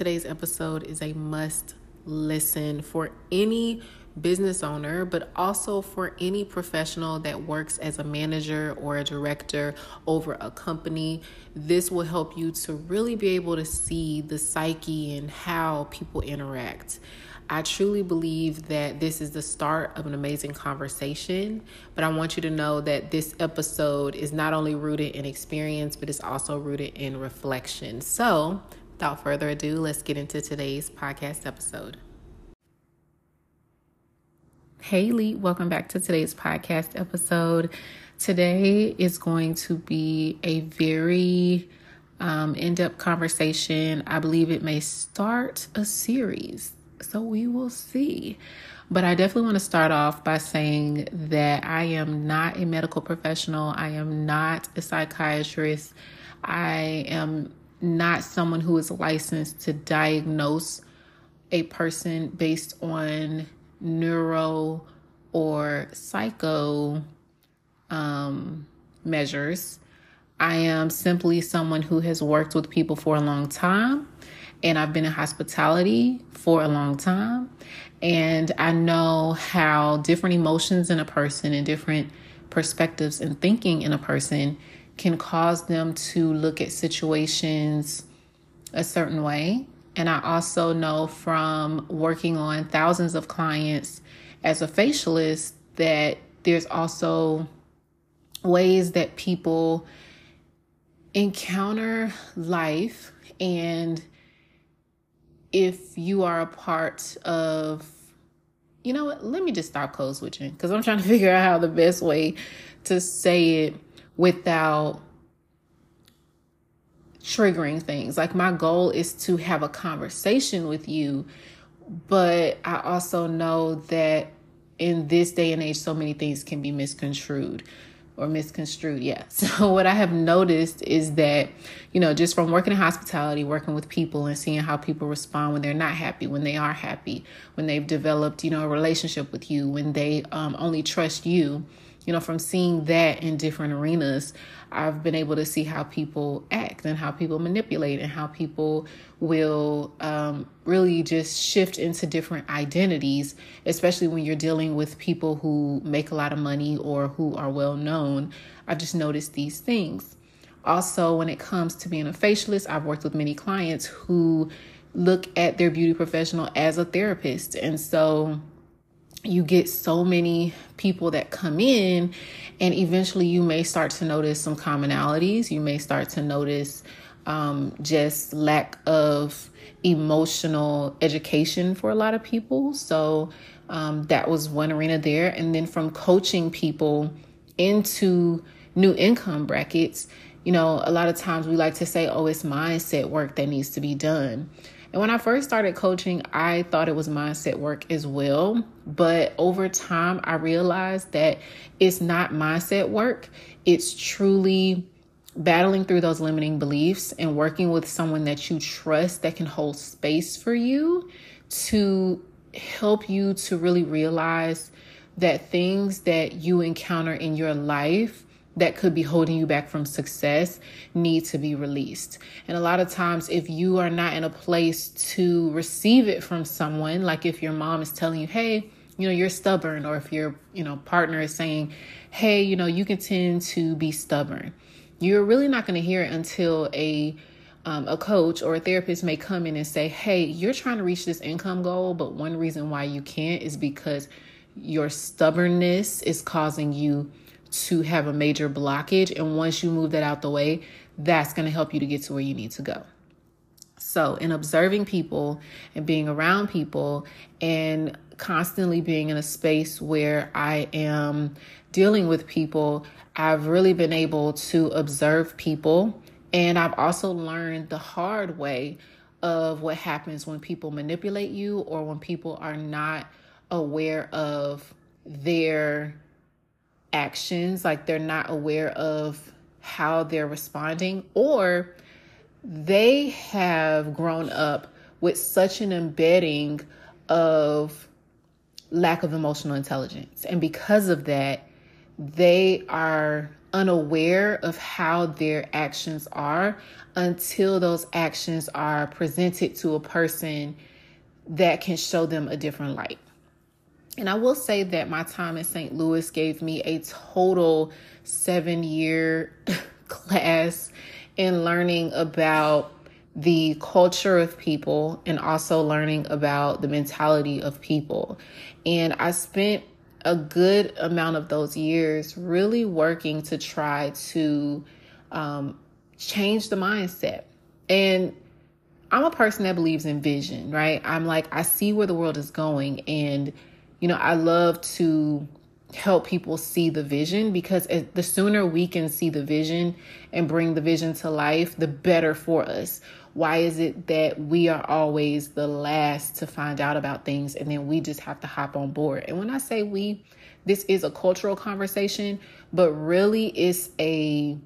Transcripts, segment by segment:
today's episode is a must listen for any business owner, but also for any professional that works as a manager or a director over a company. This will help you to really be able to see the psyche and how people interact. I truly believe that this is the start of an amazing conversation, but I want you to know that this episode is not only rooted in experience, but it's also rooted in reflection. So, without further ado, let's get into today's podcast episode. Hey, Lee, welcome back to today's podcast episode. Today is going to be a very um, in depth conversation. I believe it may start a series so we will see. But I definitely want to start off by saying that I am not a medical professional. I am not a psychiatrist. I am not someone who is licensed to diagnose a person based on neuro or psycho um, measures. I am simply someone who has worked with people for a long time and I've been in hospitality for a long time. And I know how different emotions in a person and different perspectives and thinking in a person can cause them to look at situations a certain way. And I also know from working on thousands of clients as a facialist that there's also ways that people encounter life. And if you are a part of you know what? Let me just stop code switching because i'm trying to figure out how the best way to say it without triggering things like my goal is to have a conversation with you but i also know that in this day and age so many things can be misconstrued or misconstrued. Yeah. So what I have noticed is that, you know, just from working in hospitality, working with people and seeing how people respond when they're not happy, when they are happy, when they've developed, you know, a relationship with you, when they um, only trust you, you know, from seeing that in different arenas, I've been able to see how people act and how people manipulate and how people will um, really just shift into different identities, especially when you're dealing with people who make a lot of money or who are well known. I've just noticed these things. Also, when it comes to being a facialist, I've worked with many clients who look at their beauty professional as a therapist. And so you get so many people that come in, and eventually you may start to notice some commonalities. You may start to notice um, just lack of emotional education for a lot of people. So um, that was one arena there. And then from coaching people into new income brackets, you know, a lot of times we like to say, oh, it's mindset work that needs to be done. And when I first started coaching, I thought it was mindset work as well. But over time, I realized that it's not mindset work, it's truly battling through those limiting beliefs and working with someone that you trust that can hold space for you to help you to really realize that things that you encounter in your life that could be holding you back from success need to be released. And a lot of times, if you are not in a place to receive it from someone, like if your mom is telling you, hey, you know, you're stubborn, or if your, you know, partner is saying, hey, you know, you can tend to be stubborn, you're really not going to hear it until a um, a coach or a therapist may come in and say, Hey, you're trying to reach this income goal, but one reason why you can't is because your stubbornness is causing you to have a major blockage. And once you move that out the way, that's going to help you to get to where you need to go. So, in observing people and being around people and constantly being in a space where I am dealing with people, I've really been able to observe people. And I've also learned the hard way of what happens when people manipulate you or when people are not aware of their actions, like they're not aware of how they're responding, or they have grown up with such an embedding of lack of emotional intelligence. And because of that, they are unaware of how their actions are until those actions are presented to a person that can show them a different light. And I will say that my time in St. Louis gave me a total seven year class in learning about the culture of people and also learning about the mentality of people. And I spent a good amount of those years really working to try to um, change the mindset. And I'm a person that believes in vision, right? I'm like, I see where the world is going. And, you know, I love to help people see the vision because the sooner we can see the vision and bring the vision to life, the better for us. Why is it that we are always the last to find out about things and then we just have to hop on board? And when I say we, this is a cultural conversation, but really it's a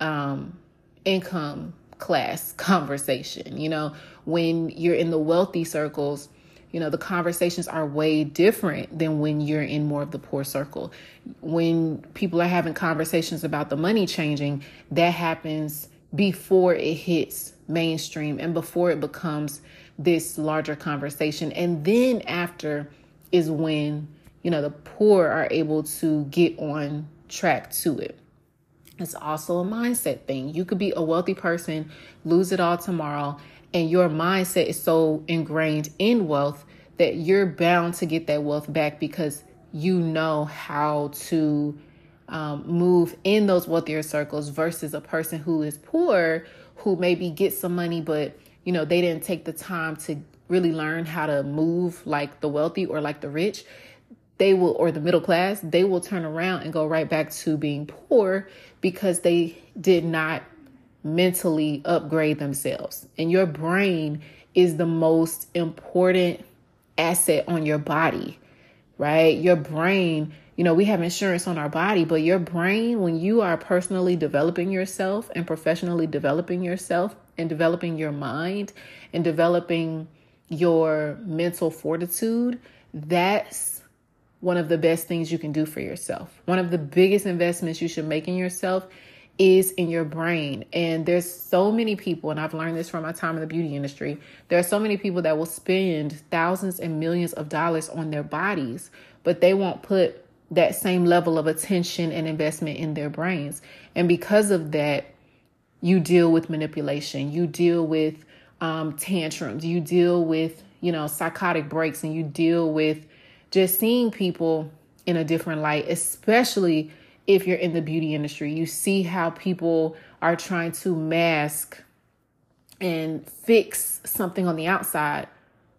um, income class conversation. You know, when you're in the wealthy circles, you know, the conversations are way different than when you're in more of the poor circle. When people are having conversations about the money changing, that happens before it hits mainstream and before it becomes this larger conversation. And then after is when, you know, the poor are able to get on track to it. It's also a mindset thing. You could be a wealthy person, lose it all tomorrow, and your mindset is so ingrained in wealth that you're bound to get that wealth back because you know how to um, move in those wealthier circles versus a person who is poor who maybe gets some money but you know they didn't take the time to really learn how to move like the wealthy or like the rich. They will or the middle class they will turn around and go right back to being poor because they did not mentally upgrade themselves and your brain is the most important asset on your body right your brain you know, we have insurance on our body, but your brain, when you are personally developing yourself and professionally developing yourself and developing your mind and developing your mental fortitude, that's one of the best things you can do for yourself. One of the biggest investments you should make in yourself is in your brain. And there's so many people, and I've learned this from my time in the beauty industry. There are so many people that will spend thousands and millions of dollars on their bodies, but they won't put that same level of attention and investment in their brains. And because of that, you deal with manipulation, you deal with um, tantrums, you deal with, you know, psychotic breaks, and you deal with just seeing people in a different light, especially if you're in the beauty industry. You see how people are trying to mask and fix something on the outside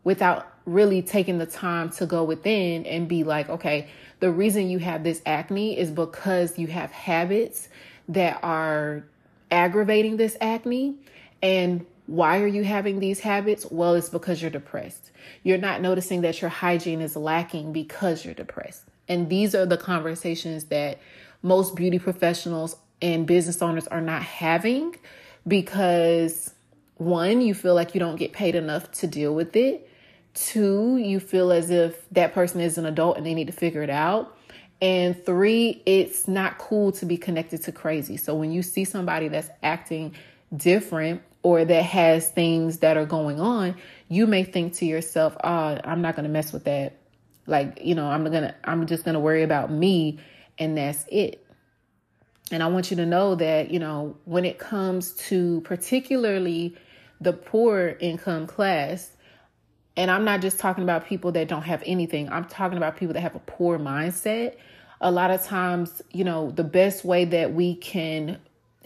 without really taking the time to go within and be like, okay, the reason you have this acne is because you have habits that are aggravating this acne. And why are you having these habits? Well, it's because you're depressed. You're not noticing that your hygiene is lacking because you're depressed. And these are the conversations that most beauty professionals and business owners are not having because one, you feel like you don't get paid enough to deal with it. Two, you feel as if that person is an adult and they need to figure it out. And three, it's not cool to be connected to crazy. So when you see somebody that's acting different or that has things that are going on, you may think to yourself, "Oh, I'm not going to mess with that." Like, you know, I'm going to I'm just going to worry about me and that's it. And I want you to know that, you know, when it comes to particularly the poor income class, and I'm not just talking about people that don't have anything, I'm talking about people that have a poor mindset. A lot of times, you know, the best way that we can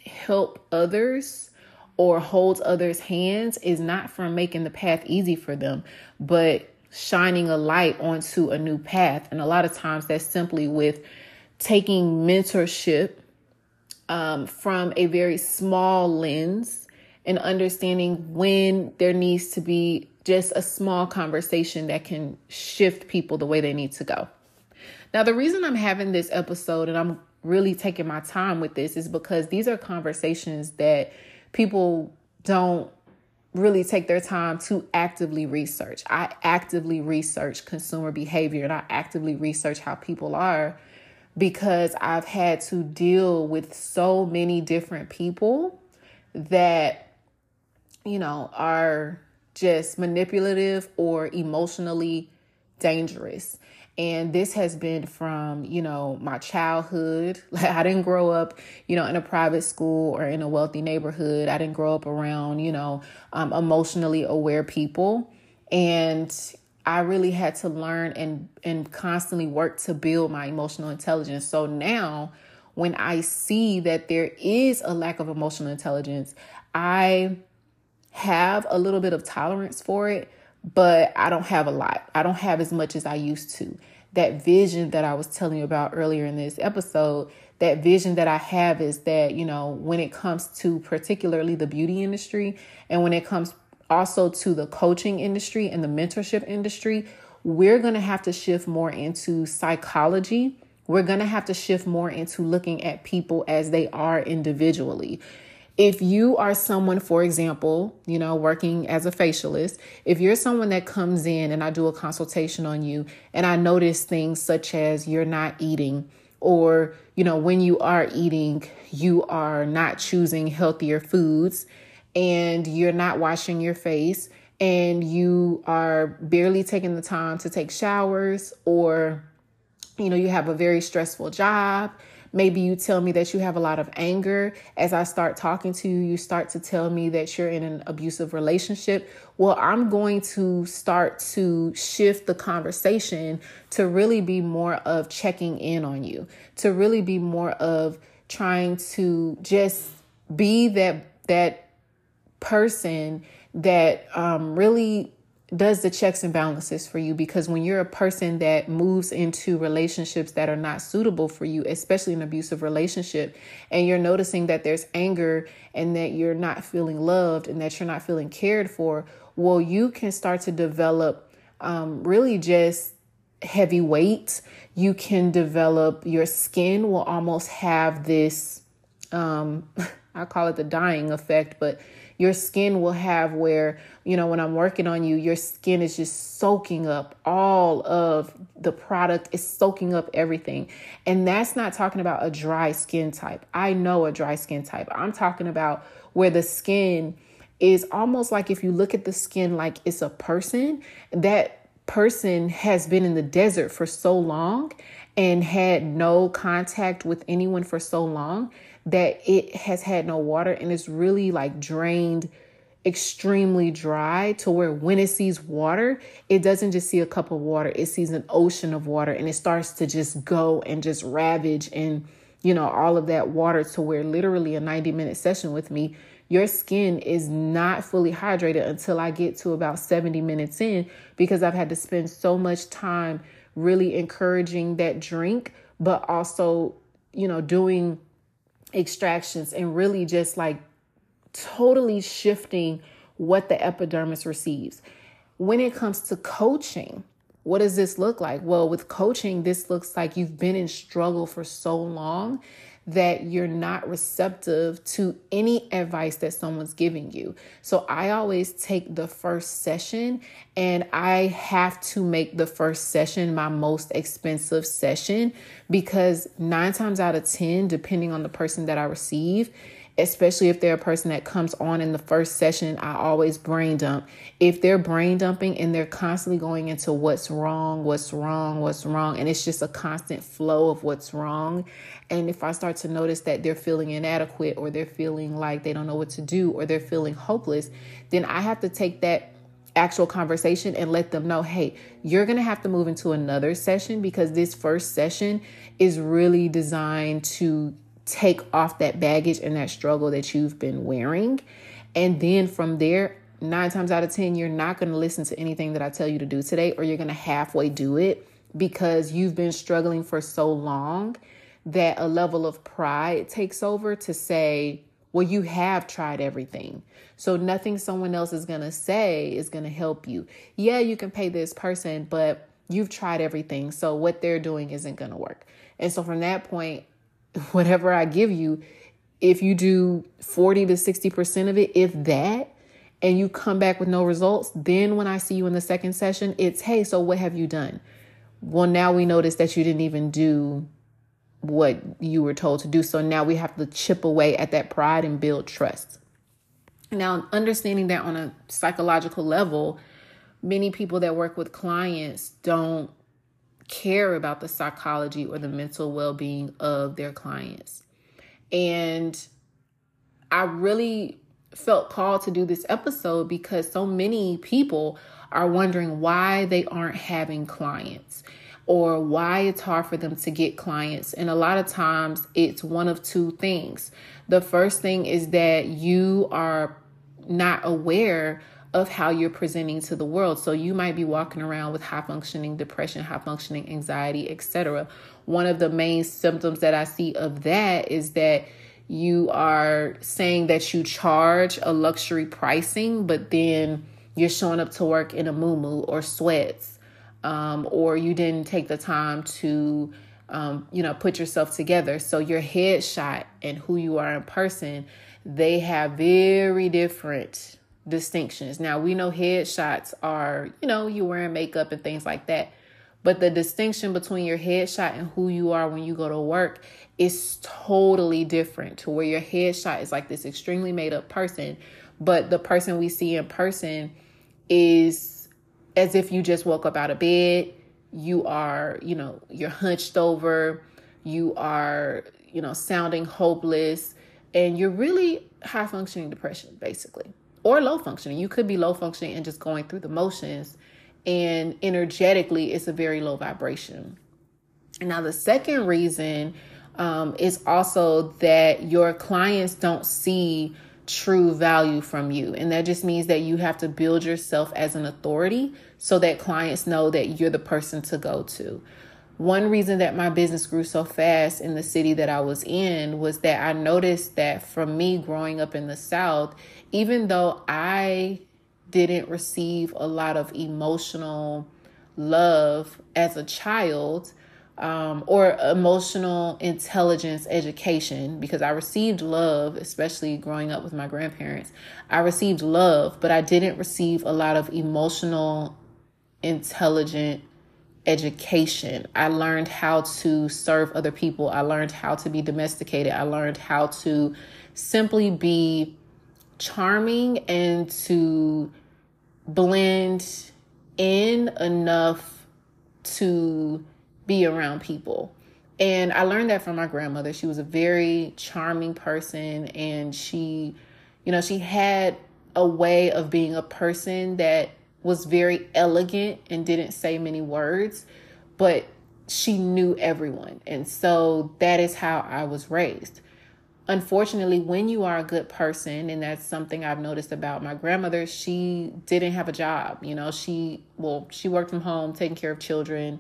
help others or hold others' hands is not from making the path easy for them, but shining a light onto a new path. And a lot of times that's simply with taking mentorship um, from a very small lens and understanding when there needs to be just a small conversation that can shift people the way they need to go. Now, the reason I'm having this episode and I'm really taking my time with this is because these are conversations that people don't really take their time to actively research. I actively research consumer behavior and I actively research how people are because I've had to deal with so many different people that, you know, are just manipulative or emotionally dangerous. And this has been from, you know, my childhood. Like I didn't grow up, you know, in a private school or in a wealthy neighborhood. I didn't grow up around, you know, um, emotionally aware people. And I really had to learn and and constantly work to build my emotional intelligence. So now when I see that there is a lack of emotional intelligence, I have a little bit of tolerance for it, but I don't have a lot. I don't have as much as I used to. That vision that I was telling you about earlier in this episode, that vision that I have is that, you know, when it comes to particularly the beauty industry and when it comes also to the coaching industry and the mentorship industry, we're going to have to shift more into psychology. We're going to have to shift more into looking at people as they are individually. If you are someone, for example, you know, working as a facialist, if you're someone that comes in and I do a consultation on you and I notice things such as you're not eating, or, you know, when you are eating, you are not choosing healthier foods and you're not washing your face and you are barely taking the time to take showers or you know you have a very stressful job. Maybe you tell me that you have a lot of anger. As i start talking to you you start to tell me that you're in an abusive relationship. Well i'm going to start to shift the conversation to really be more of checking in on you to really be more of trying to just be that that person that um, really does the checks and balances for you because when you're a person that moves into relationships that are not suitable for you, especially an abusive relationship, and you're noticing that there's anger and that you're not feeling loved and that you're not feeling cared for, well, you can start to develop um, really just heavy weight. You can develop your skin will almost have this, um, I call it the dying effect, but your skin will have where, you know, when I'm working on you, your skin is just soaking up all of the product, is soaking up everything. And that's not talking about a dry skin type. I know a dry skin type. I'm talking about where the skin is almost like if you look at the skin like it's a person, that person has been in the desert for so long and had no contact with anyone for so long that it has had no water and it's really like drained extremely dry to where when it sees water, it doesn't just see a cup of water, it sees an ocean of water and it starts to just go and just ravage and you know all of that water to where literally a 90 minute session with me your skin is not fully hydrated until I get to about 70 minutes in because I've had to spend so much time really encouraging that drink, but also, you know, doing extractions and really just like totally shifting what the epidermis receives. When it comes to coaching, what does this look like? Well, with coaching, this looks like you've been in struggle for so long that you're not receptive to any advice that someone's giving you. So I always take the first session and I have to make the first session my most expensive session because nine times out of 10, depending on the person that I receive, especially if they're a person that comes on in the first session, I always brain dump. If they're brain dumping and they're constantly going into what's wrong, what's wrong, what's wrong, and it's just a constant flow of what's wrong. And if I start to notice that they're feeling inadequate or they're feeling like they don't know what to do or they're feeling hopeless, then I have to take that actual conversation and let them know hey, you're going to have to move into another session because this first session is really designed to take off that baggage and that struggle that you've been wearing. And then from there, nine times out of 10, you're not going to listen to anything that I tell you to do today, or you're going to halfway do it because you've been struggling for so long that a level of pride takes over to say, well, you have tried everything. So nothing someone else is going to say is going to help you. Yeah, you can pay this person, but you've tried everything. So what they're doing isn't going to work. And so from that point, whatever I give you, if you do 40 to 60% of it, if that, and you come back with no results, then when I see you in the second session, it's, hey, so what have you done? Well, now we notice that you didn't even do what you were told to do. So now we have to chip away at that pride and build trust. Now, understanding that on a psychological level, many people that work with clients don't care about the psychology or the mental well being of their clients. And I really felt called to do this episode because so many people are wondering why they aren't having clients or why it's hard for them to get clients. And a lot of times it's one of two things. The first thing is that you are not aware of how you're presenting to the world. So you might be walking around with high functioning depression, high functioning anxiety, etc. One of the main symptoms that I see of that is that you are saying that you charge a luxury pricing, but then you're showing up to work in a moo or sweats, um, or you didn't take the time to, um, you know, put yourself together. So your headshot and who you are in person, they have very different distinctions. Now we know headshots are, you know, you wearing makeup and things like that. But the distinction between your headshot and who you are when you go to work is totally different to where your headshot is like this extremely made up person, but the person we see in person is as if you just woke up out of bed. You are, you know, you're hunched over, you are, you know, sounding hopeless, and you're really high functioning depression, basically, or low functioning. You could be low functioning and just going through the motions, and energetically, it's a very low vibration. Now, the second reason um, is also that your clients don't see true value from you. And that just means that you have to build yourself as an authority so that clients know that you're the person to go to. One reason that my business grew so fast in the city that I was in was that I noticed that from me growing up in the South, even though I didn't receive a lot of emotional love as a child, um, or emotional intelligence education because I received love, especially growing up with my grandparents. I received love, but I didn't receive a lot of emotional, intelligent education. I learned how to serve other people. I learned how to be domesticated. I learned how to simply be charming and to blend in enough to be around people. And I learned that from my grandmother. She was a very charming person and she, you know, she had a way of being a person that was very elegant and didn't say many words, but she knew everyone. And so that is how I was raised. Unfortunately, when you are a good person, and that's something I've noticed about my grandmother, she didn't have a job. You know, she, well, she worked from home, taking care of children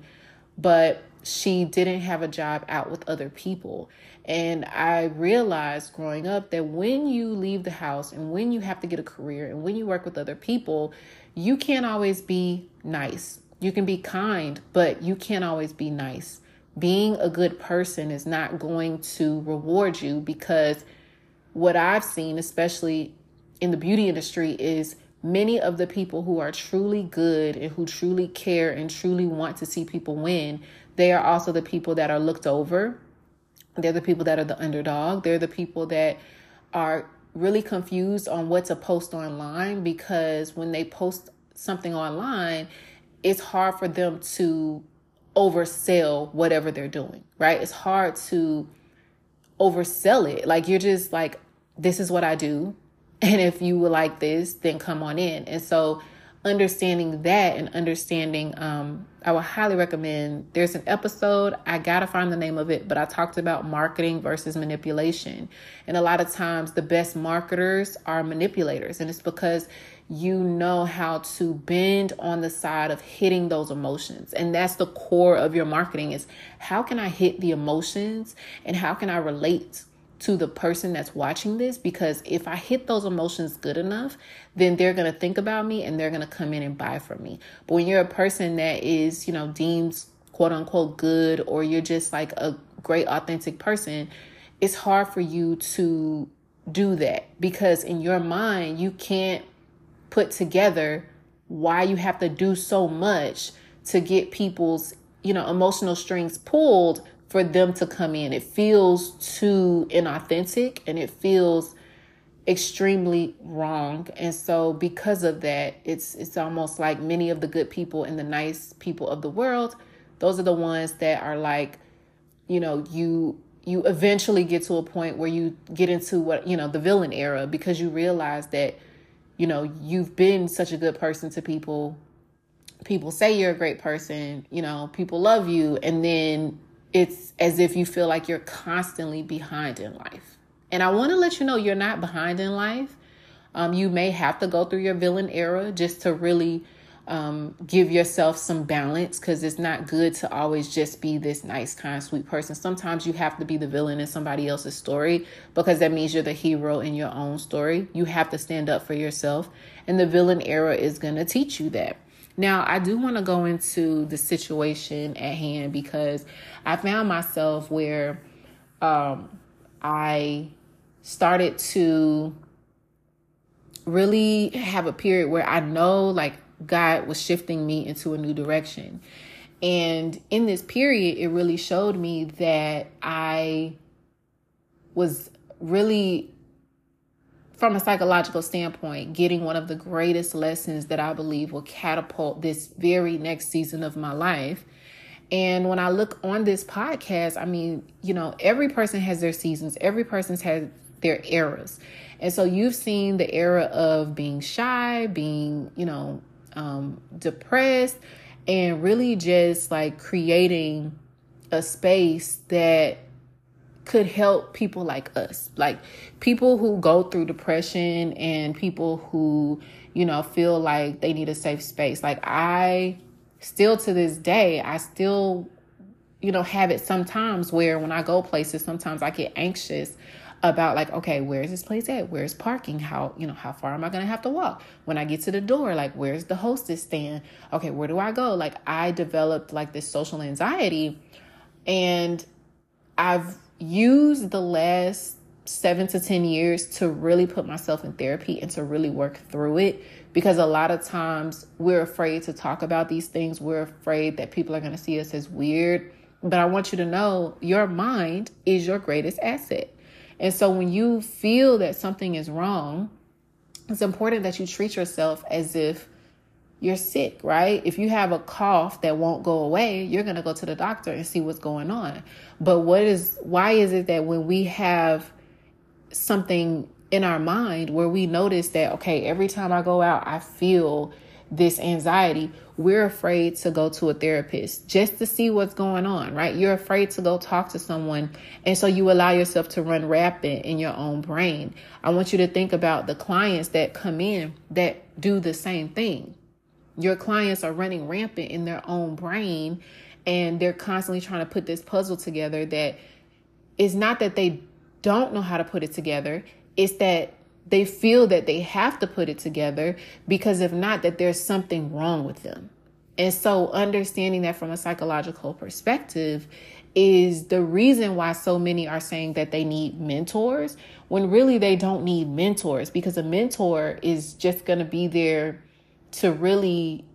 but she didn't have a job out with other people. And I realized growing up that when you leave the house and when you have to get a career and when you work with other people, you can't always be nice. You can be kind, but you can't always be nice. Being a good person is not going to reward you because what I've seen, especially in the beauty industry, is many of the people who are truly good and who truly care and truly want to see people win, they are also the people that are looked over. They're the people that are the underdog. They're the people that are really confused on what to post online because when they post something online, it's hard for them to oversell whatever they're doing, right? It's hard to oversell it. Like you're just like, this is what I do. And if you would like this, then come on in. And so, understanding that and understanding, um, I would highly recommend. There's an episode, I gotta find the name of it, but I talked about marketing versus manipulation. And a lot of times, the best marketers are manipulators. And it's because you know how to bend on the side of hitting those emotions and that's the core of your marketing is how can i hit the emotions and how can i relate to the person that's watching this because if I hit those emotions good enough, then they're going to think about me and they're going to come in and buy from me. But when you're a person that is, you know, deemed quote unquote good or you're just like a great authentic person, it's hard for you to do that because in your mind, you can't put together why you have to do so much to get people's, you know, emotional strings pulled for them to come in. It feels too inauthentic and it feels extremely wrong. And so because of that, it's it's almost like many of the good people and the nice people of the world, those are the ones that are like, you know, you you eventually get to a point where you get into what, you know, the villain era because you realize that you know, you've been such a good person to people. People say you're a great person, you know, people love you and then it's as if you feel like you're constantly behind in life and I want to let you know you're not behind in life. Um, you may have to go through your villain era just to really um, give yourself some balance because it's not good to always just be this nice, kind, sweet person. Sometimes you have to be the villain in somebody else's story because that means you're the hero in your own story. You have to stand up for yourself, and the villain era is going to teach you that. Now, I do want to go into the situation at hand because I found myself where um, I started to really have a period where I know like God was shifting me into a new direction. And in this period, it really showed me that I was really, from a psychological standpoint, getting one of the greatest lessons that I believe will catapult this very next season of my life. And when I look on this podcast, I mean, you know, every person has their seasons, every person's has their eras. And so you've seen the era of being shy, being, you know, um, depressed, and really just like creating a space that could help people like us, like people who go through depression and people who, you know, feel like they need a safe space. Like I still to this day, I still, you know, have it sometimes where when I go places, sometimes I get anxious about like okay where's this place at? Where's parking? How you know how far am i going to have to walk? When i get to the door like where's the hostess stand? Okay where do i go? Like i developed like this social anxiety and i've used the last seven to ten years to really put myself in therapy and to really work through it. Because a lot of times we're afraid to talk about these things. We're afraid that people are going to see us as weird. But i want you to know your mind is your greatest asset. And so when you feel that something is wrong, it's important that you treat yourself as if you're sick, right? If you have a cough that won't go away, you're going to go to the doctor and see what's going on. But what is why is it that when we have something in our mind where we notice that okay, every time I go out, I feel this anxiety, we're afraid to go to a therapist just to see what's going on, right? You're afraid to go talk to someone. And so you allow yourself to run rapid in your own brain. I want you to think about the clients that come in that do the same thing. Your clients are running rampant in their own brain and they're constantly trying to put this puzzle together that it's not that they don't know how to put it together, it's that they feel that they have to put it together because if not that there's something wrong with them. And so understanding that from a psychological perspective is the reason why so many are saying that they need mentors when really they don't need mentors because a mentor is just going to be there to really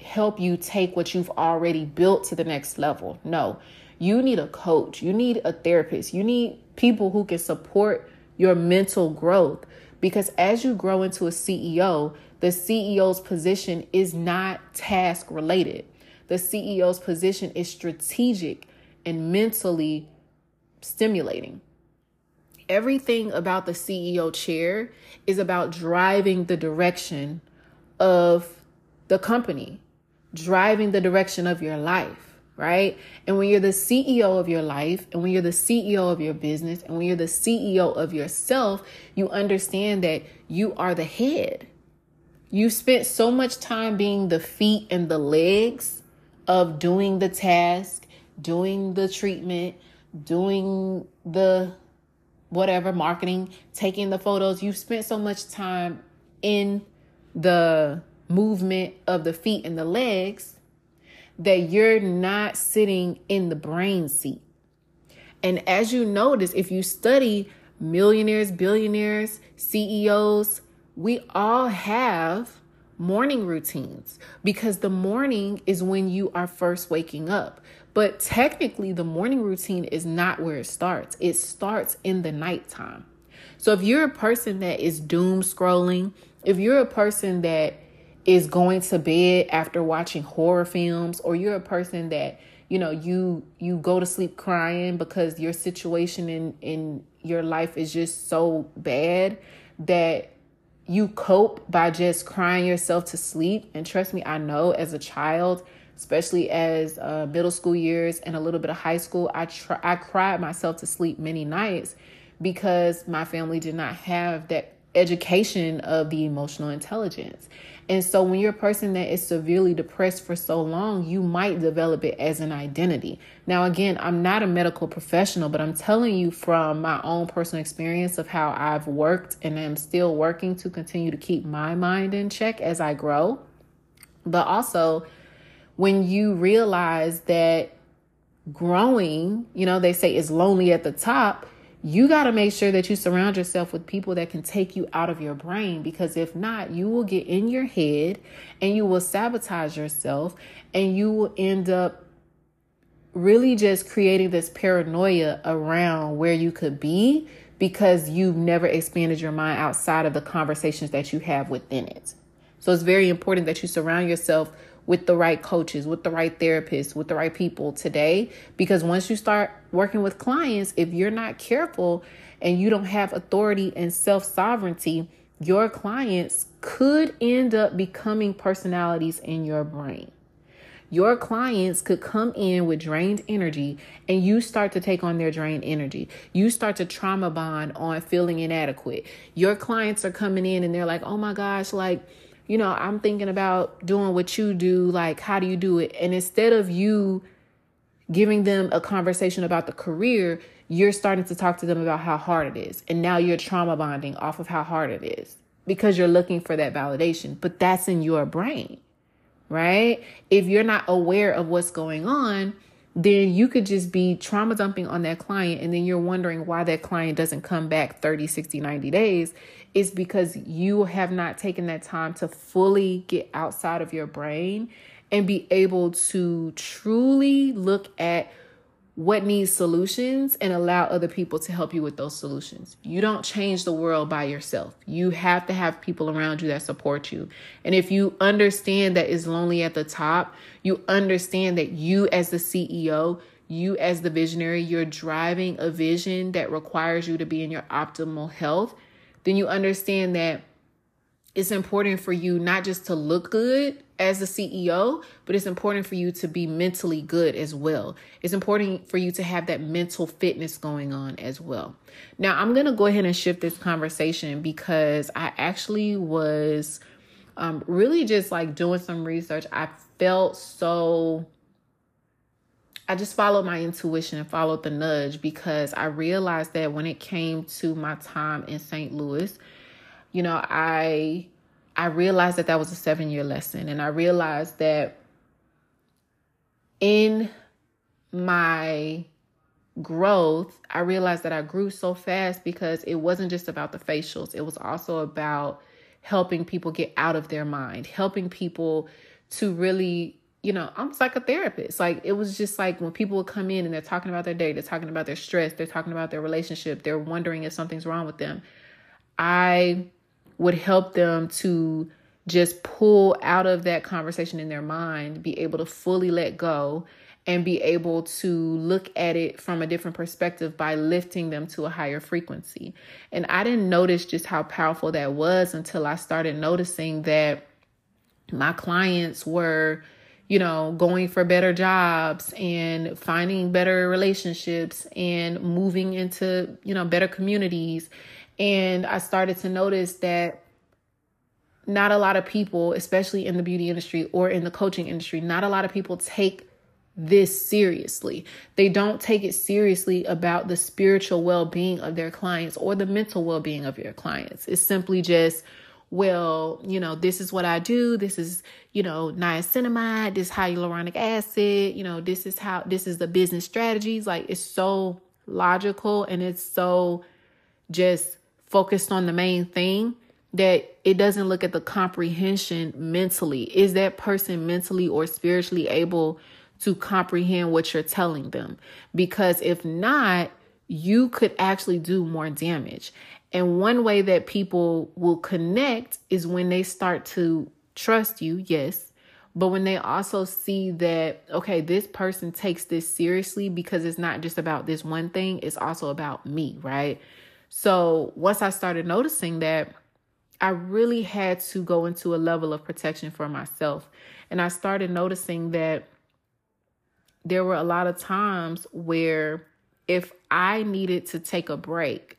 help you take what you've already built to the next level. No, you need a coach, you need a therapist, you need people who can support your mental growth because as you grow into a CEO, the CEO's position is not task related. The CEO's position is strategic and mentally stimulating. Everything about the CEO chair is about driving the direction of the company, driving the direction of your life right? And when you're the CEO of your life, and when you're the CEO of your business, and when you're the CEO of yourself, you understand that you are the head. You spent so much time being the feet and the legs of doing the task, doing the treatment, doing the whatever marketing, taking the photos. You've spent so much time in the movement of the feet and the legs that you're not sitting in the brain seat. And as you notice, if you study millionaires, billionaires, CEOs, we all have morning routines because the morning is when you are first waking up. But technically, the morning routine is not where it starts, it starts in the nighttime. So if you're a person that is doom scrolling, if you're a person that is going to bed after watching horror films or you're a person that you know you you go to sleep crying because your situation in in your life is just so bad that you cope by just crying yourself to sleep. And trust me i know as a child especially as uh, middle school years and a little bit of high school i try i cried myself to sleep many nights because my family did not have that education of the emotional intelligence and so when you're a person that is severely depressed for so long, you might develop it as an identity. Now, again, I'm not a medical professional, but I'm telling you from my own personal experience of how I've worked and am still working to continue to keep my mind in check as I grow. But also, when you realize that growing, you know, they say is lonely at the top you got to make sure that you surround yourself with people that can take you out of your brain because if not, you will get in your head and you will sabotage yourself and you will end up really just creating this paranoia around where you could be because you've never expanded your mind outside of the conversations that you have within it. So it's very important that you surround yourself with the right coaches, with the right therapists, with the right people today. Because once you start working with clients, if you're not careful and you don't have authority and self sovereignty, your clients could end up becoming personalities in your brain. Your clients could come in with drained energy and you start to take on their drained energy. You start to trauma bond on feeling inadequate. Your clients are coming in and they're like, oh my gosh, like, you know, I'm thinking about doing what you do. Like, how do you do it? And instead of you giving them a conversation about the career, you're starting to talk to them about how hard it is. And now you're trauma bonding off of how hard it is because you're looking for that validation. But that's in your brain, right? If you're not aware of what's going on, then you could just be trauma dumping on that client and then you're wondering why that client doesn't come back 30 60 90 days is because you have not taken that time to fully get outside of your brain and be able to truly look at what needs solutions and allow other people to help you with those solutions. You don't change the world by yourself. You have to have people around you that support you. And if you understand that it's lonely at the top, you understand that you as the CEO, you as the visionary, you're driving a vision that requires you to be in your optimal health, then you understand that it's important for you not just to look good as a CEO, but it's important for you to be mentally good as well. It's important for you to have that mental fitness going on as well. Now, I'm going to go ahead and shift this conversation because I actually was um, really just like doing some research. I felt so. I just followed my intuition and followed the nudge because I realized that when it came to my time in St. Louis, you know, I I realized that that was a seven year lesson. And I realized that in my growth, I realized that I grew so fast because it wasn't just about the facials, it was also about helping people get out of their mind, helping people to really, you know, I'm like a therapist. Like it was just like when people would come in and they're talking about their day, they're talking about their stress, they're talking about their relationship, they're wondering if something's wrong with them. I would help them to just pull out of that conversation in their mind, be able to fully let go and be able to look at it from a different perspective by lifting them to a higher frequency. And I didn't notice just how powerful that was until I started noticing that my clients were, you know, going for better jobs and finding better relationships and moving into, you know, better communities and I started to notice that not a lot of people, especially in the beauty industry or in the coaching industry, not a lot of people take this seriously. They don't take it seriously about the spiritual well being of their clients or the mental well being of your clients. It's simply just, well, you know, this is what I do. This is, you know, niacinamide, this hyaluronic acid, you know, this is how, this is the business strategies. Like it's so logical and it's so just focused on the main thing that it doesn't look at the comprehension mentally. Is that person mentally or spiritually able to comprehend what you're telling them? Because if not, you could actually do more damage. And one way that people will connect is when they start to trust you, yes, but when they also see that, okay, this person takes this seriously because it's not just about this one thing, it's also about me, right? So once I started noticing that, I really had to go into a level of protection for myself. And I started noticing that there were a lot of times where if I needed to take a break,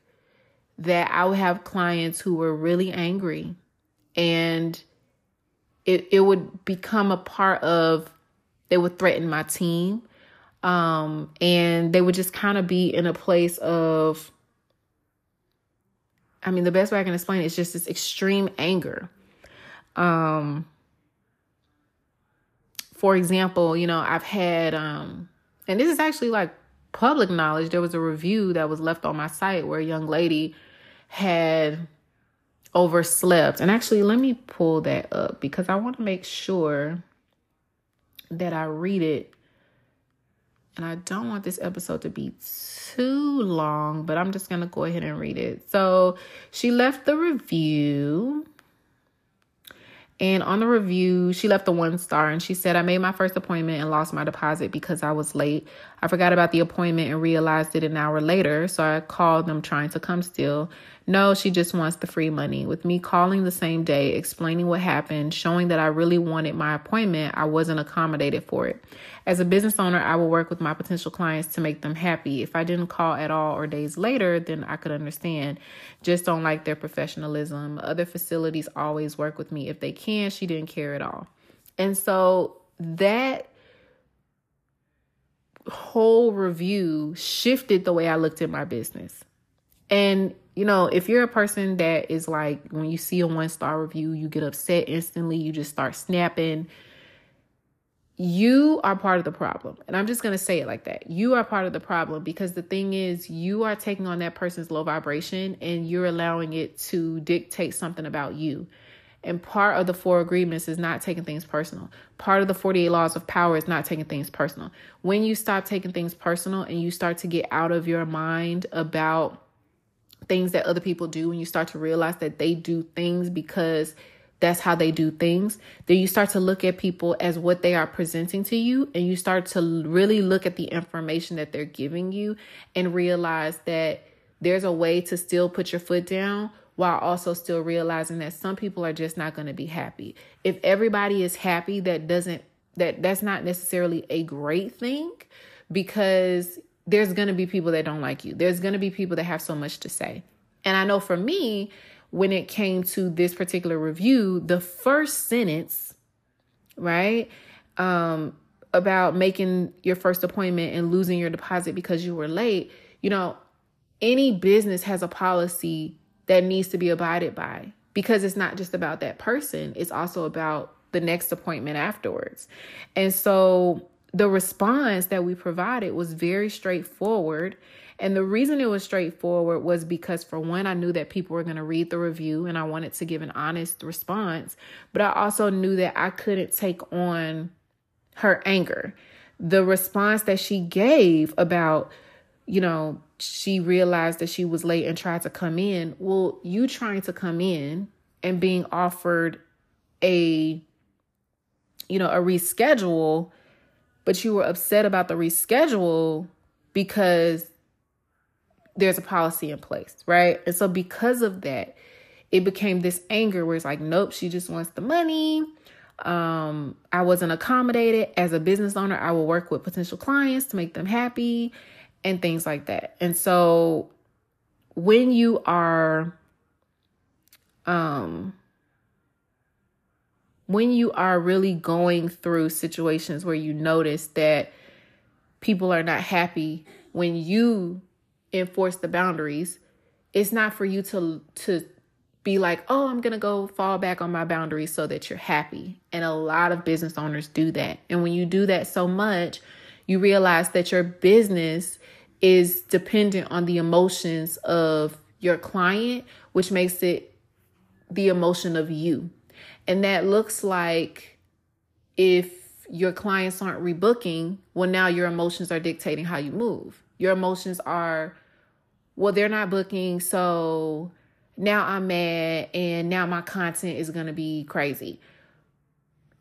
that I would have clients who were really angry and it, it would become a part of they would threaten my team um, and they would just kind of be in a place of i mean the best way i can explain it is just this extreme anger. Um, for example you know i've had um, and this is actually like public knowledge. There was a review that was left on my site where a young lady had overslept. And actually, let me pull that up because I want to make sure that I read it. And I don't want this episode to be too long, but I'm just going to go ahead and read it. So she left the review. And on the review, she left a one star and she said, I made my first appointment and lost my deposit because I was late. I forgot about the appointment and realized it an hour later. So I called them trying to come still. No, she just wants the free money. With me calling the same day, explaining what happened, showing that I really wanted my appointment, I wasn't accommodated for it. As a business owner, I will work with my potential clients to make them happy. If I didn't call at all or days later, then I could understand. Just don't like their professionalism. Other facilities always work with me if they can. She didn't care at all. And so that whole review shifted the way I looked at my business. And you know, if you're a person that is like, when you see a one star review, you get upset instantly, you just start snapping. You are part of the problem. And I'm just going to say it like that. You are part of the problem because the thing is, you are taking on that person's low vibration and you're allowing it to dictate something about you. And part of the four agreements is not taking things personal. Part of the 48 laws of power is not taking things personal. When you stop taking things personal and you start to get out of your mind about things that other people do and you start to realize that they do things because that's how they do things, then you start to look at people as what they are presenting to you and you start to really look at the information that they're giving you and realize that there's a way to still put your foot down while also still realizing that some people are just not going to be happy. If everybody is happy, that doesn't that that's not necessarily a great thing because there's going to be people that don't like you. There's going to be people that have so much to say. And I know for me, when it came to this particular review, the first sentence, right, um, about making your first appointment and losing your deposit because you were late, you know, any business has a policy that needs to be abided by because it's not just about that person, it's also about the next appointment afterwards. And so the response that we provided was very straightforward. And the reason it was straightforward was because, for one, I knew that people were going to read the review and I wanted to give an honest response. But I also knew that I couldn't take on her anger. The response that she gave about, you know, she realized that she was late and tried to come in. Well, you trying to come in and being offered a, you know, a reschedule but you were upset about the reschedule because there's a policy in place, right? And so because of that, it became this anger where it's like, nope, she just wants the money. Um, I wasn't accommodated. As a business owner, I will work with potential clients to make them happy and things like that. And so when you are um when you are really going through situations where you notice that people are not happy when you enforce the boundaries it's not for you to to be like oh i'm going to go fall back on my boundaries so that you're happy and a lot of business owners do that and when you do that so much you realize that your business is dependent on the emotions of your client which makes it the emotion of you. And that looks like if your clients aren't rebooking, well, now your emotions are dictating how you move. Your emotions are, well, they're not booking, so now I'm mad and now my content is going to be crazy.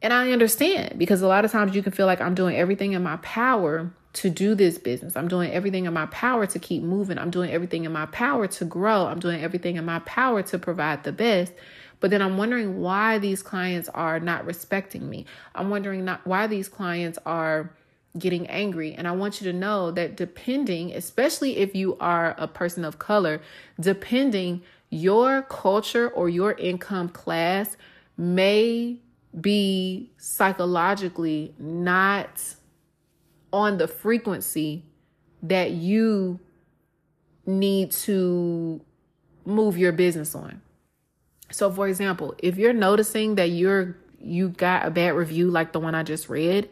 And I understand because a lot of times you can feel like I'm doing everything in my power to do this business. I'm doing everything in my power to keep moving. I'm doing everything in my power to grow. I'm doing everything in my power to provide the best. But then I'm wondering why these clients are not respecting me. I'm wondering not why these clients are getting angry. And I want you to know that depending, especially if you are a person of color, depending your culture or your income class may be psychologically not on the frequency that you need to move your business on. So for example, if you're noticing that you're you got a bad review like the one I just read,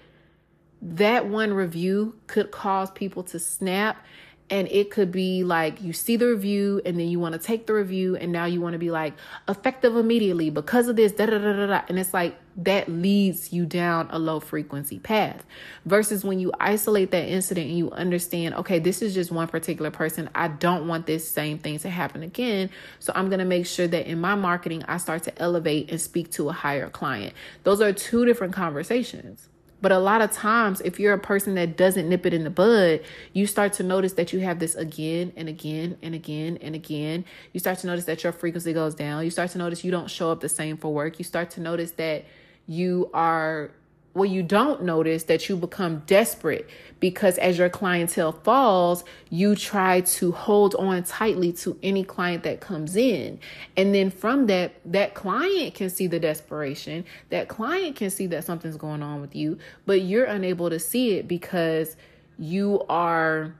that one review could cause people to snap and it could be like you see the review and then you want to take the review and now you want to be like effective immediately because of this da, da, da, da, da. and it's like that leads you down a low frequency path versus when you isolate that incident and you understand okay this is just one particular person i don't want this same thing to happen again so i'm going to make sure that in my marketing i start to elevate and speak to a higher client those are two different conversations but a lot of times, if you're a person that doesn't nip it in the bud, you start to notice that you have this again and again and again and again. You start to notice that your frequency goes down. You start to notice you don't show up the same for work. You start to notice that you are well, you don't notice that you become desperate because as your clientele falls, you try to hold on tightly to any client that comes in. And then from that, that client can see the desperation. That client can see that something's going on with you, but you're unable to see it because you are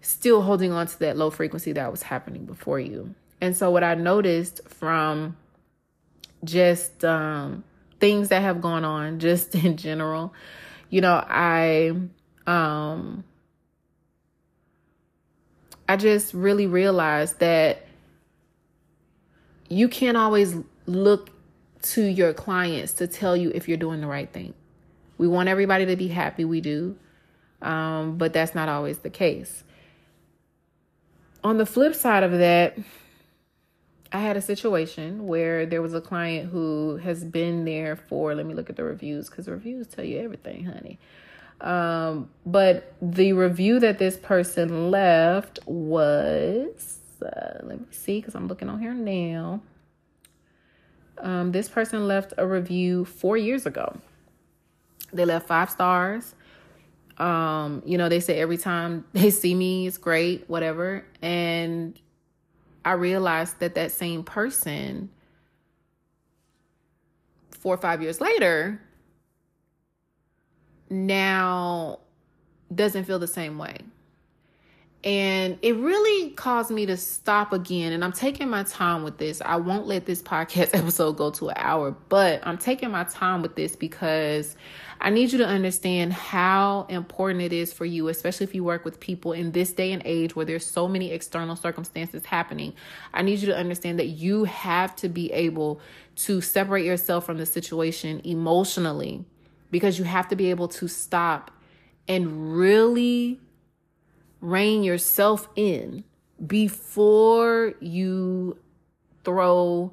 still holding on to that low frequency that was happening before you. And so what I noticed from just um things that have gone on just in general. You know, I um I just really realized that you can't always look to your clients to tell you if you're doing the right thing. We want everybody to be happy, we do. Um, but that's not always the case. On the flip side of that, I had a situation where there was a client who has been there for, let me look at the reviews because reviews tell you everything, honey. Um, but the review that this person left was, uh, let me see because I'm looking on here now. Um, this person left a review four years ago. They left five stars. Um, you know, they say every time they see me, it's great, whatever. And I realized that that same person, four or five years later, now doesn't feel the same way. And it really caused me to stop again. And I'm taking my time with this. I won't let this podcast episode go to an hour, but I'm taking my time with this because I need you to understand how important it is for you, especially if you work with people in this day and age where there's so many external circumstances happening. I need you to understand that you have to be able to separate yourself from the situation emotionally because you have to be able to stop and really rein yourself in before you throw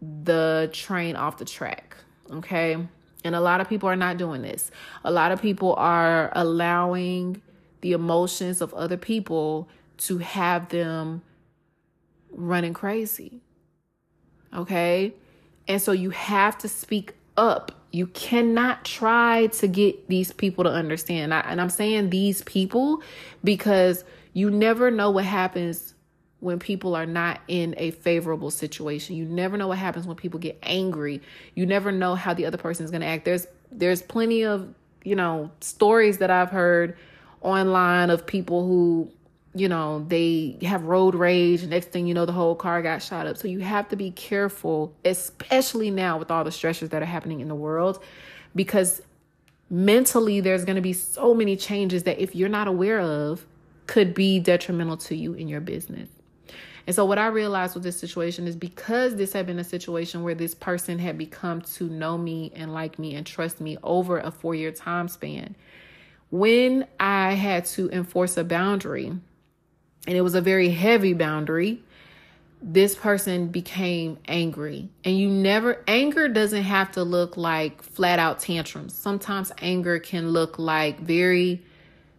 the train off the track. Okay. And a lot of people are not doing this. A lot of people are allowing the emotions of other people to have them running crazy. Okay? And so you have to speak up. You cannot try to get these people to understand. And I'm saying these people because you never know what happens when people are not in a favorable situation. You never know what happens when people get angry. You never know how the other person is going to act. There's there's plenty of, you know, stories that I've heard online of people who, you know, they have road rage next thing you know the whole car got shot up. So you have to be careful, especially now with all the stressors that are happening in the world because mentally there's going to be so many changes that if you're not aware of could be detrimental to you in your business. And so, what I realized with this situation is because this had been a situation where this person had become to know me and like me and trust me over a four year time span, when I had to enforce a boundary, and it was a very heavy boundary, this person became angry. And you never, anger doesn't have to look like flat out tantrums. Sometimes anger can look like very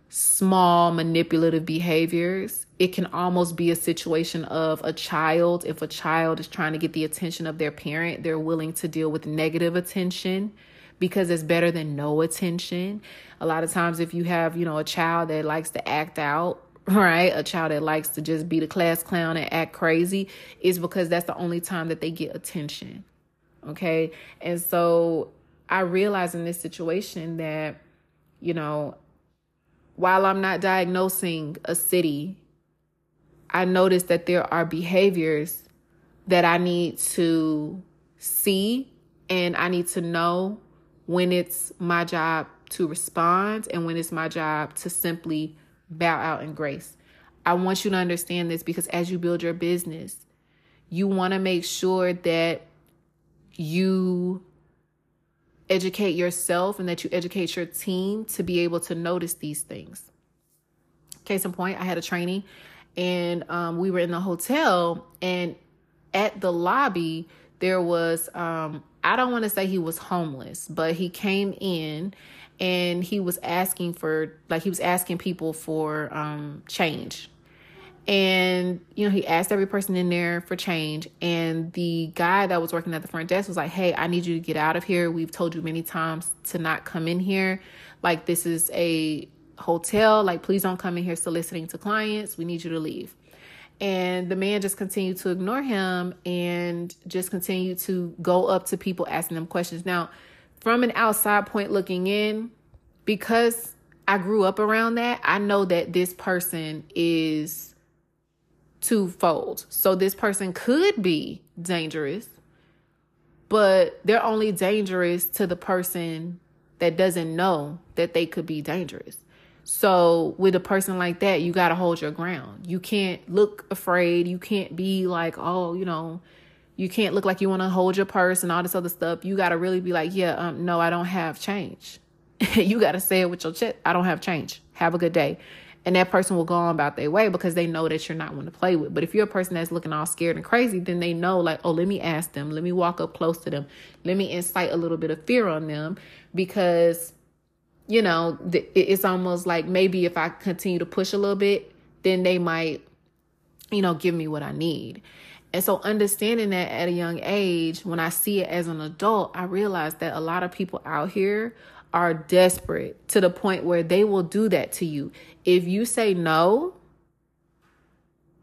small manipulative behaviors. It can almost be a situation of a child. If a child is trying to get the attention of their parent, they're willing to deal with negative attention because it's better than no attention. A lot of times, if you have, you know, a child that likes to act out, right? A child that likes to just be the class clown and act crazy is because that's the only time that they get attention. Okay. And so I realized in this situation that, you know, while I'm not diagnosing a city, I noticed that there are behaviors that I need to see and I need to know when it's my job to respond and when it's my job to simply bow out in grace. I want you to understand this because as you build your business, you want to make sure that you educate yourself and that you educate your team to be able to notice these things. Case in point, I had a training and um, we were in the hotel, and at the lobby, there was, um, I don't want to say he was homeless, but he came in and he was asking for, like, he was asking people for um, change and, you know, he asked every person in there for change. And the guy that was working at the front desk was like, Hey, I need you to get out of here. We've told you many times to not come in here. Like, this is a hotel. Like, please don't come in here soliciting to clients. We need you to leave. And the man just continued to ignore him and just continued to go up to people asking them questions. Now, from an outside point looking in, because I grew up around that, I know that this person is twofold. So this person could be dangerous, but they're only dangerous to the person that doesn't know that they could be dangerous. So with a person like that, you got to hold your ground. You can't look afraid. You can't be like, oh, you know, you can't look like you want to hold your purse and all this other stuff. You got to really be like, yeah, um, no, I don't have change. you got to say it with your chest. I don't have change. Have a good day and that person will go on about their way because they know that you're not one to play with. But if you're a person that's looking all scared and crazy, then they know, like, oh, let me ask them, let me walk up close to them, let me incite a little bit of fear on them because, you know, it's almost like maybe if I continue to push a little bit, then they might, you know, give me what I need. And so, understanding that at a young age, when I see it as an adult, I realize that a lot of people out here are desperate to the point where they will do that to you. If you say no,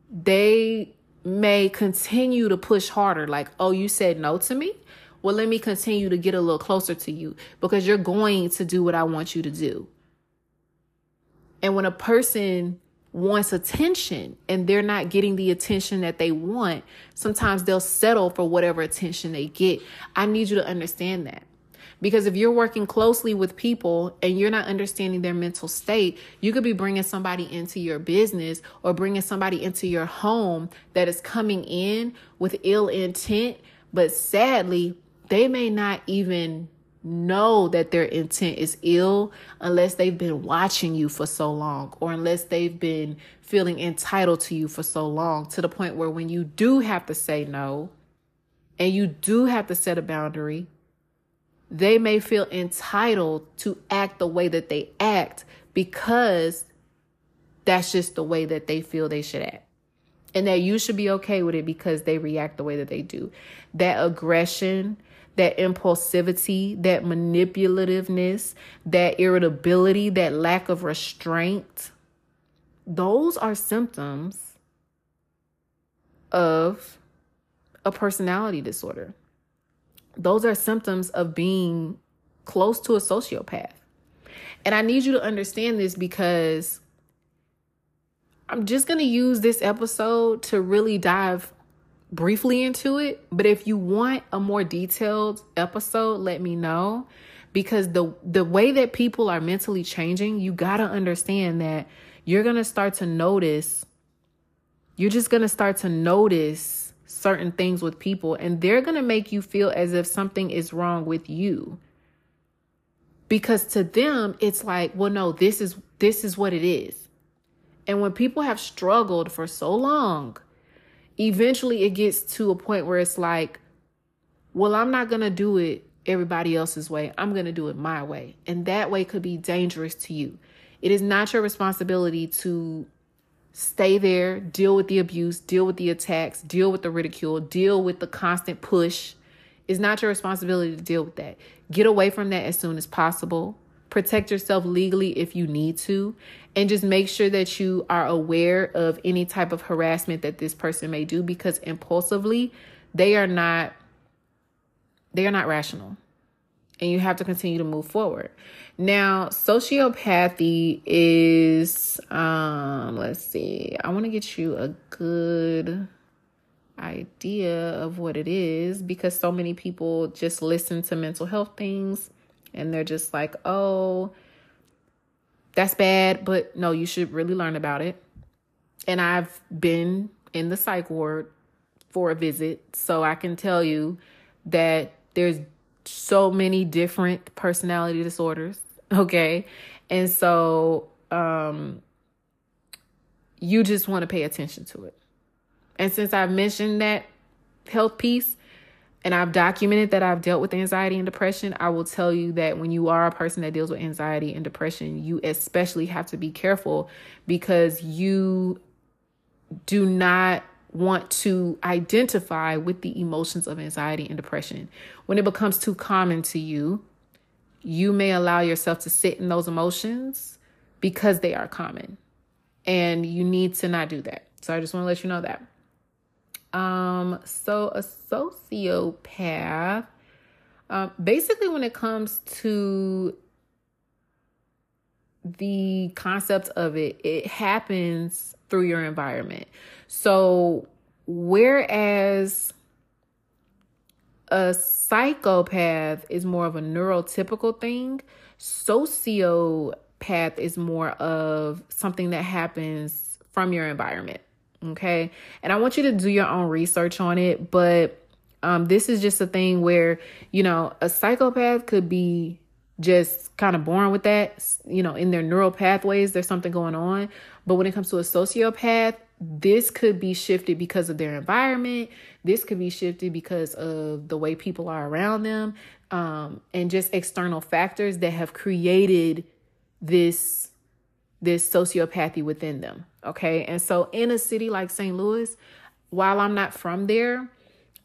they may continue to push harder. Like, oh, you said no to me? Well, let me continue to get a little closer to you because you're going to do what I want you to do. And when a person wants attention and they're not getting the attention that they want, sometimes they'll settle for whatever attention they get. I need you to understand that. Because if you're working closely with people and you're not understanding their mental state, you could be bringing somebody into your business or bringing somebody into your home that is coming in with ill intent, but sadly, they may not even know that their intent is ill unless they've been watching you for so long or unless they've been feeling entitled to you for so long to the point where when you do have to say no and you do have to set a boundary, they may feel entitled to act the way that they act because that's just the way that they feel they should act. And that you should be okay with it because they react the way that they do. That aggression, that impulsivity, that manipulativeness, that irritability, that lack of restraint, those are symptoms of a personality disorder those are symptoms of being close to a sociopath. And I need you to understand this because I'm just going to use this episode to really dive briefly into it. But if you want a more detailed episode, let me know because the the way that people are mentally changing, you got to understand that you're going to start to notice you're just going to start to notice certain things with people and they're going to make you feel as if something is wrong with you because to them it's like well no this is this is what it is and when people have struggled for so long eventually it gets to a point where it's like well i'm not going to do it everybody else's way i'm going to do it my way and that way could be dangerous to you it is not your responsibility to stay there deal with the abuse deal with the attacks deal with the ridicule deal with the constant push it's not your responsibility to deal with that. Get away from that as soon as possible. Protect yourself legally if you need to. And just make sure that you are aware of any type of harassment that this person may do because impulsively, they are not they are not rational. And you have to continue to move forward. Now, sociopathy is um let's see. I want to get you a good idea of what it is because so many people just listen to mental health things and they're just like, oh, that's bad, but no, you should really learn about it. And I've been in the psych ward for a visit, so I can tell you that there's so many different personality disorders, okay? And so um you just want to pay attention to it. And since I've mentioned that health piece and I've documented that I've dealt with anxiety and depression, I will tell you that when you are a person that deals with anxiety and depression, you especially have to be careful because you do not want to identify with the emotions of anxiety and depression. When it becomes too common to you, you may allow yourself to sit in those emotions because they are common. And you need to not do that. So I just want to let you know that. Um, so a sociopath, um, basically, when it comes to the concept of it, it happens through your environment. So, whereas a psychopath is more of a neurotypical thing, sociopath is more of something that happens from your environment. Okay. And I want you to do your own research on it. But um, this is just a thing where, you know, a psychopath could be just kind of born with that, you know, in their neural pathways, there's something going on. But when it comes to a sociopath, this could be shifted because of their environment. This could be shifted because of the way people are around them um, and just external factors that have created this this sociopathy within them. Okay. And so in a city like St. Louis, while I'm not from there,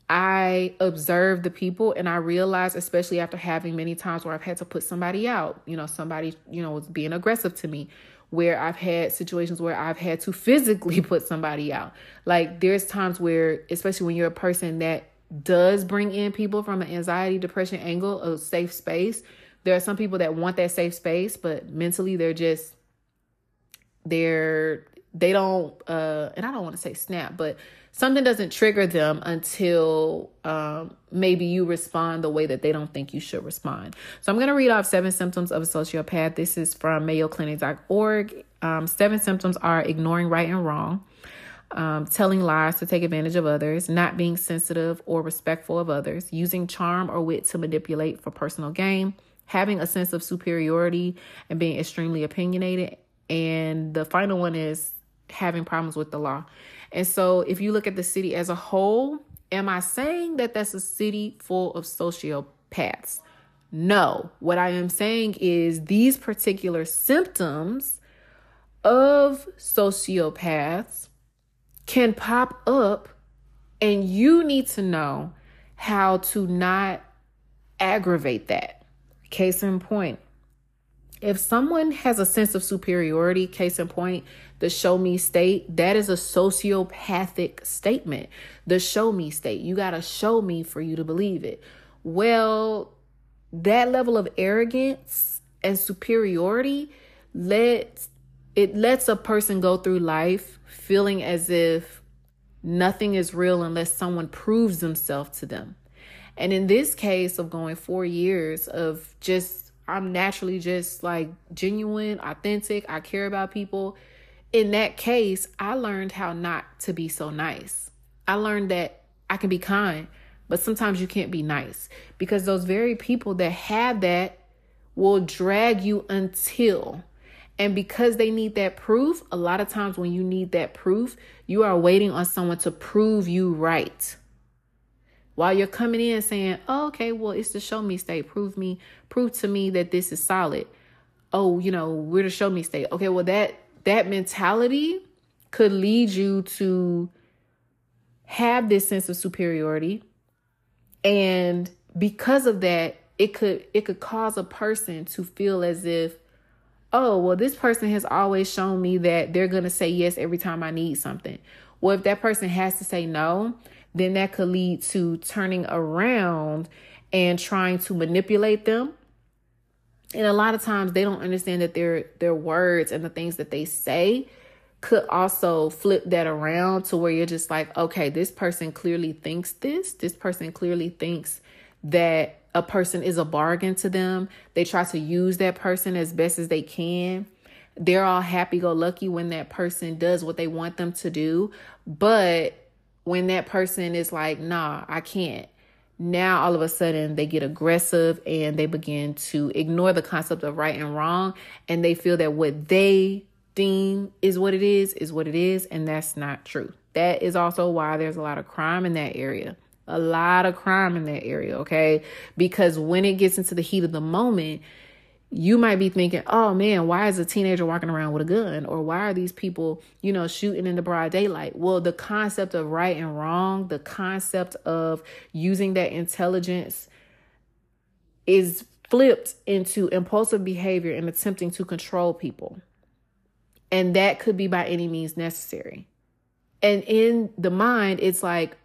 I observe the people and I realize, especially after having many times where I've had to put somebody out, you know, somebody, you know, was being aggressive to me, where I've had situations where I've had to physically put somebody out. Like there's times where, especially when you're a person that does bring in people from an anxiety, depression angle, a safe space, there are some people that want that safe space, but mentally they're just they're they don't uh and I don't want to say snap, but something doesn't trigger them until um, maybe you respond the way that they don't think you should respond. So I'm going to read off seven symptoms of a sociopath. This is from mayoclinic.org. Um, seven symptoms are ignoring right and wrong, um, telling lies to take advantage of others, not being sensitive or respectful of others, using charm or wit to manipulate for personal gain, having a sense of superiority and being extremely opinionated, and the final one is having problems with the law. And so, if you look at the city as a whole, am I saying that that's a city full of sociopaths? No. What I am saying is these particular symptoms of sociopaths can pop up, and you need to know how to not aggravate that. Case in point, if someone has a sense of superiority, case in point, the show me state, that is a sociopathic statement. The show me state, you got to show me for you to believe it. Well, that level of arrogance and superiority lets it lets a person go through life feeling as if nothing is real unless someone proves themselves to them. And in this case of going 4 years of just I'm naturally just like genuine, authentic. I care about people. In that case, I learned how not to be so nice. I learned that I can be kind, but sometimes you can't be nice because those very people that have that will drag you until. And because they need that proof, a lot of times when you need that proof, you are waiting on someone to prove you right. While you're coming in saying, oh, okay, well, it's the show me state. Prove me, prove to me that this is solid. Oh, you know, we're the show me state. Okay, well, that that mentality could lead you to have this sense of superiority. And because of that, it could it could cause a person to feel as if oh well this person has always shown me that they're going to say yes every time i need something well if that person has to say no then that could lead to turning around and trying to manipulate them and a lot of times they don't understand that their their words and the things that they say could also flip that around to where you're just like okay this person clearly thinks this this person clearly thinks that a person is a bargain to them. They try to use that person as best as they can. They're all happy go lucky when that person does what they want them to do. But when that person is like, nah, I can't, now all of a sudden they get aggressive and they begin to ignore the concept of right and wrong. And they feel that what they deem is what it is, is what it is. And that's not true. That is also why there's a lot of crime in that area a lot of crime in that area, okay? Because when it gets into the heat of the moment, you might be thinking, oh man, why is a teenager walking around with a gun? Or why are these people, you know, shooting in the broad daylight? Well, the concept of right and wrong, the concept of using that intelligence is flipped into impulsive behavior and attempting to control people. And that could be by any means necessary. And in the mind, it's like,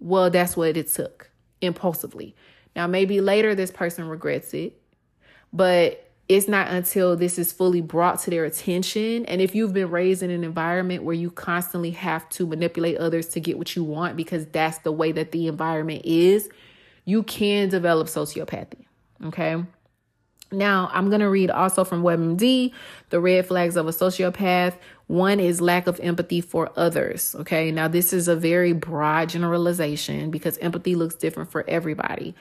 well, that's what it took impulsively. Now, maybe later this person regrets it, but it's not until this is fully brought to their attention. And if you've been raised in an environment where you constantly have to manipulate others to get what you want because that's the way that the environment is, you can develop sociopathy. Okay. Now, I'm going to read also from WebMD the red flags of a sociopath. One is lack of empathy for others. Okay. Now, this is a very broad generalization because empathy looks different for everybody.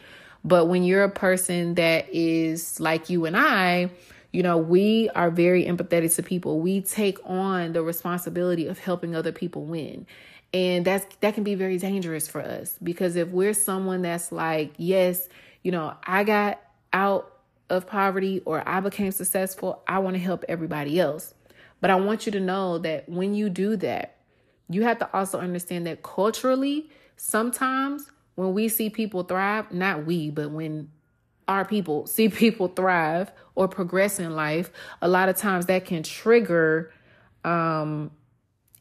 But when you're a person that is like you and I, you know, we are very empathetic to people. We take on the responsibility of helping other people win. And that's that can be very dangerous for us because if we're someone that's like, yes, you know, I got out of poverty or I became successful, I want to help everybody else. But I want you to know that when you do that, you have to also understand that culturally, sometimes when we see people thrive, not we, but when our people see people thrive or progress in life, a lot of times that can trigger um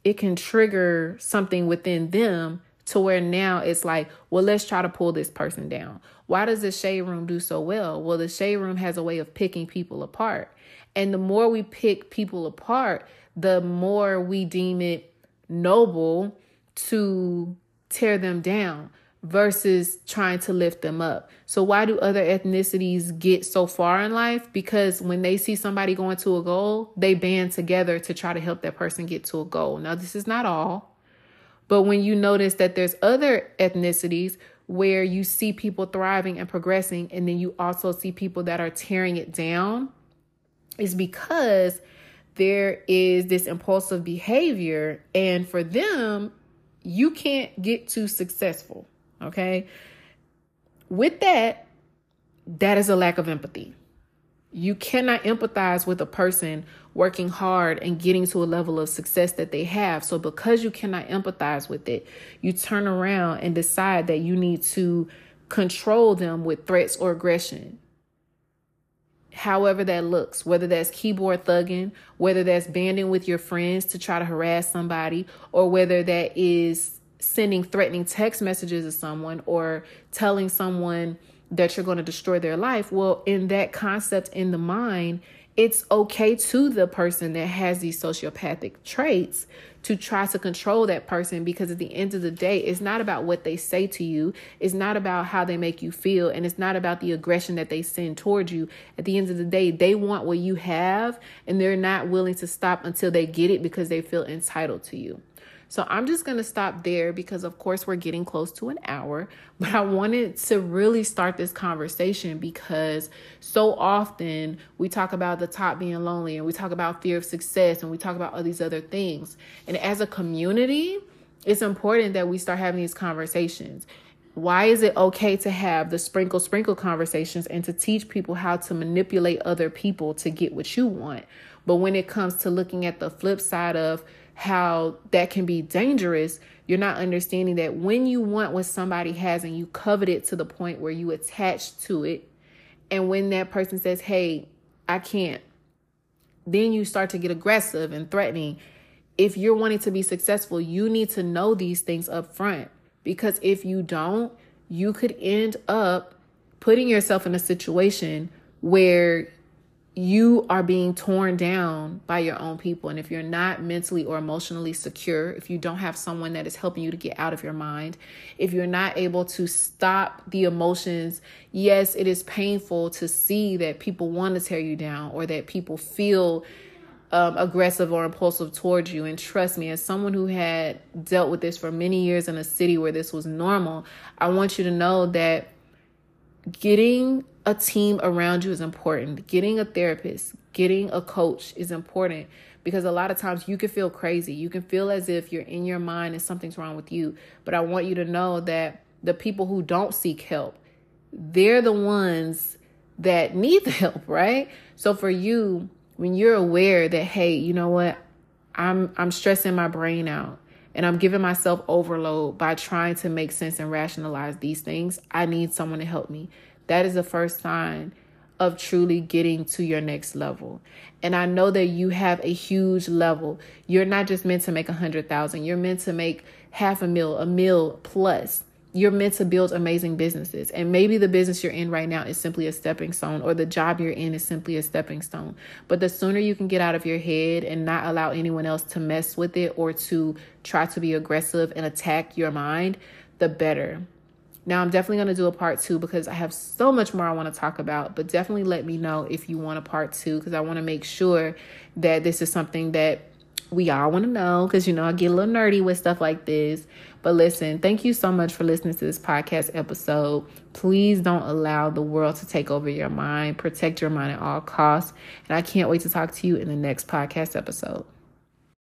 it can trigger something within them to where now it's like, well, let's try to pull this person down. Why does the shade room do so well? Well, the shade room has a way of picking people apart. And the more we pick people apart, the more we deem it noble to tear them down versus trying to lift them up. So why do other ethnicities get so far in life? Because when they see somebody going to a goal, they band together to try to help that person get to a goal. Now, this is not all. But when you notice that there's other ethnicities where you see people thriving and progressing, and then you also see people that are tearing it down, is because there is this impulsive behavior. And for them, you can't get too successful. Okay. With that, that is a lack of empathy. You cannot empathize with a person working hard and getting to a level of success that they have. So, because you cannot empathize with it, you turn around and decide that you need to control them with threats or aggression. However, that looks, whether that's keyboard thugging, whether that's banding with your friends to try to harass somebody, or whether that is sending threatening text messages to someone or telling someone that you're going to destroy their life. Well, in that concept in the mind, it's okay to the person that has these sociopathic traits to try to control that person because at the end of the day, it's not about what they say to you, it's not about how they make you feel, and it's not about the aggression that they send towards you. At the end of the day, they want what you have and they're not willing to stop until they get it because they feel entitled to you. So I'm just going to stop there because, of course, we're getting close to an hour. But I wanted to really start this conversation because so often we talk about the top being lonely and we talk about fear of success and we talk about all these other things. And as a community, it's important that we start having these conversations. Why is it okay to have the sprinkle sprinkle conversations and to teach people how to manipulate other people to get what you want? But when it comes to looking at the flip side of how that can be dangerous, you're not understanding that when you want what somebody has and you covet it to the point where you attach to it, and when that person says, Hey, I can't, then you start to get aggressive and threatening. If you're wanting to be successful, you need to know these things up front because if you don't, you could end up putting yourself in a situation where you are being torn down by your own people. And if you're not mentally or emotionally secure, if you don't have someone that is helping you to get out of your mind, if you're not able to stop the emotions, yes, it is painful to see that people want to tear you down or that people feel um, aggressive or impulsive towards you. And trust me, as someone who had dealt with this for many years in a city where this was normal, I want you to know that getting a team around you is important. Getting a therapist, getting a coach is important because a lot of times you can feel crazy. You can feel as if you're in your mind and something's wrong with you. But I want you to know that the people who don't seek help, they're the ones that need the help, right? So for you, when you're aware that hey, you know what? I'm I'm stressing my brain out and I'm giving myself overload by trying to make sense and rationalize these things, I need someone to help me. That is the first sign of truly getting to your next level. And I know that you have a huge level. You're not just meant to make a hundred thousand, you're meant to make half a mil, a mil plus. You're meant to build amazing businesses. And maybe the business you're in right now is simply a stepping stone, or the job you're in is simply a stepping stone. But the sooner you can get out of your head and not allow anyone else to mess with it or to try to be aggressive and attack your mind, the better. Now, I'm definitely going to do a part two because I have so much more I want to talk about, but definitely let me know if you want a part two because I want to make sure that this is something that we all want to know because, you know, I get a little nerdy with stuff like this. But listen, thank you so much for listening to this podcast episode. Please don't allow the world to take over your mind. Protect your mind at all costs. And I can't wait to talk to you in the next podcast episode.